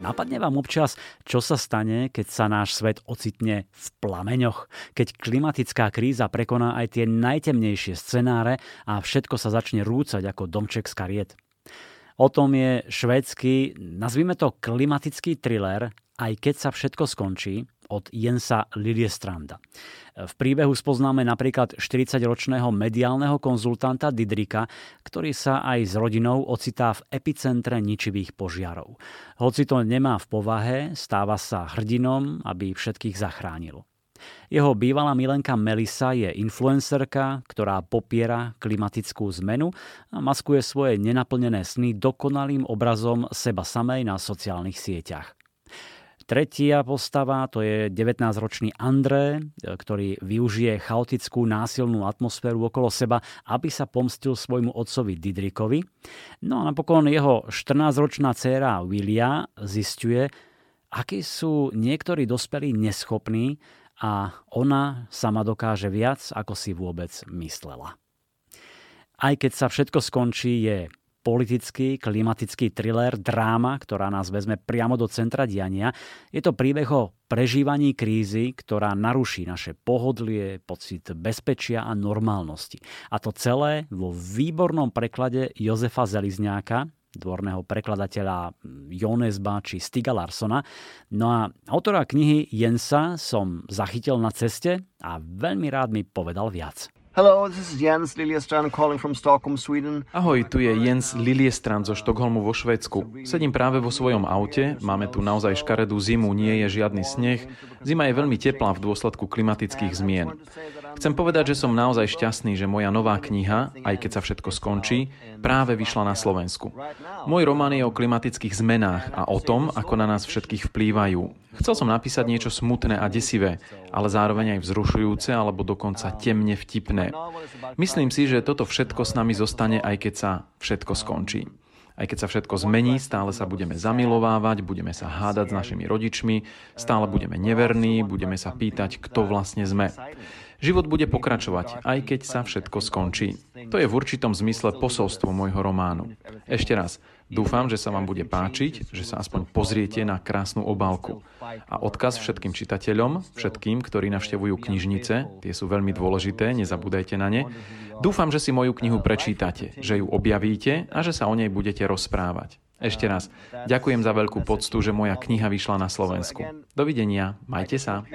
Napadne vám občas, čo sa stane, keď sa náš svet ocitne v plameňoch, keď klimatická kríza prekoná aj tie najtemnejšie scenáre a všetko sa začne rúcať ako domček z kariet. O tom je švédsky, nazvime to klimatický thriller, aj keď sa všetko skončí, od Jensa Liliestranda. V príbehu spoznáme napríklad 40-ročného mediálneho konzultanta Didrika, ktorý sa aj s rodinou ocitá v epicentre ničivých požiarov. Hoci to nemá v povahe, stáva sa hrdinom, aby všetkých zachránil. Jeho bývalá milenka Melisa je influencerka, ktorá popiera klimatickú zmenu a maskuje svoje nenaplnené sny dokonalým obrazom seba samej na sociálnych sieťach. Tretia postava to je 19-ročný André, ktorý využije chaotickú násilnú atmosféru okolo seba, aby sa pomstil svojmu otcovi Didrikovi. No a napokon jeho 14-ročná dcéra Willia zistuje, akí sú niektorí dospelí neschopní a ona sama dokáže viac, ako si vôbec myslela. Aj keď sa všetko skončí, je politický, klimatický thriller, dráma, ktorá nás vezme priamo do centra diania. Je to príbeh o prežívaní krízy, ktorá naruší naše pohodlie, pocit bezpečia a normálnosti. A to celé vo výbornom preklade Jozefa Zelizňáka, dvorného prekladateľa Jonesba či Stiga Larsona. No a autora knihy Jensa som zachytil na ceste a veľmi rád mi povedal viac. Hello, this is Jens Liljestrand calling from Stockholm, Sweden. Ahoj, tu je Jens Liljestrand zo Štokholmu vo Švédsku. Sedím práve vo svojom aute, máme tu naozaj škaredú zimu, nie je žiadny sneh. Zima je veľmi teplá v dôsledku klimatických zmien. Chcem povedať, že som naozaj šťastný, že moja nová kniha, aj keď sa všetko skončí, práve vyšla na Slovensku. Môj román je o klimatických zmenách a o tom, ako na nás všetkých vplývajú. Chcel som napísať niečo smutné a desivé, ale zároveň aj vzrušujúce alebo dokonca temne vtipné. Myslím si, že toto všetko s nami zostane, aj keď sa všetko skončí. Aj keď sa všetko zmení, stále sa budeme zamilovávať, budeme sa hádať s našimi rodičmi, stále budeme neverní, budeme sa pýtať, kto vlastne sme. Život bude pokračovať, aj keď sa všetko skončí. To je v určitom zmysle posolstvo môjho románu. Ešte raz, dúfam, že sa vám bude páčiť, že sa aspoň pozriete na krásnu obálku. A odkaz všetkým čitateľom, všetkým, ktorí navštevujú knižnice, tie sú veľmi dôležité, nezabúdajte na ne. Dúfam, že si moju knihu prečítate, že ju objavíte a že sa o nej budete rozprávať. Ešte raz, ďakujem za veľkú poctu, že moja kniha vyšla na Slovensku. Dovidenia, majte sa.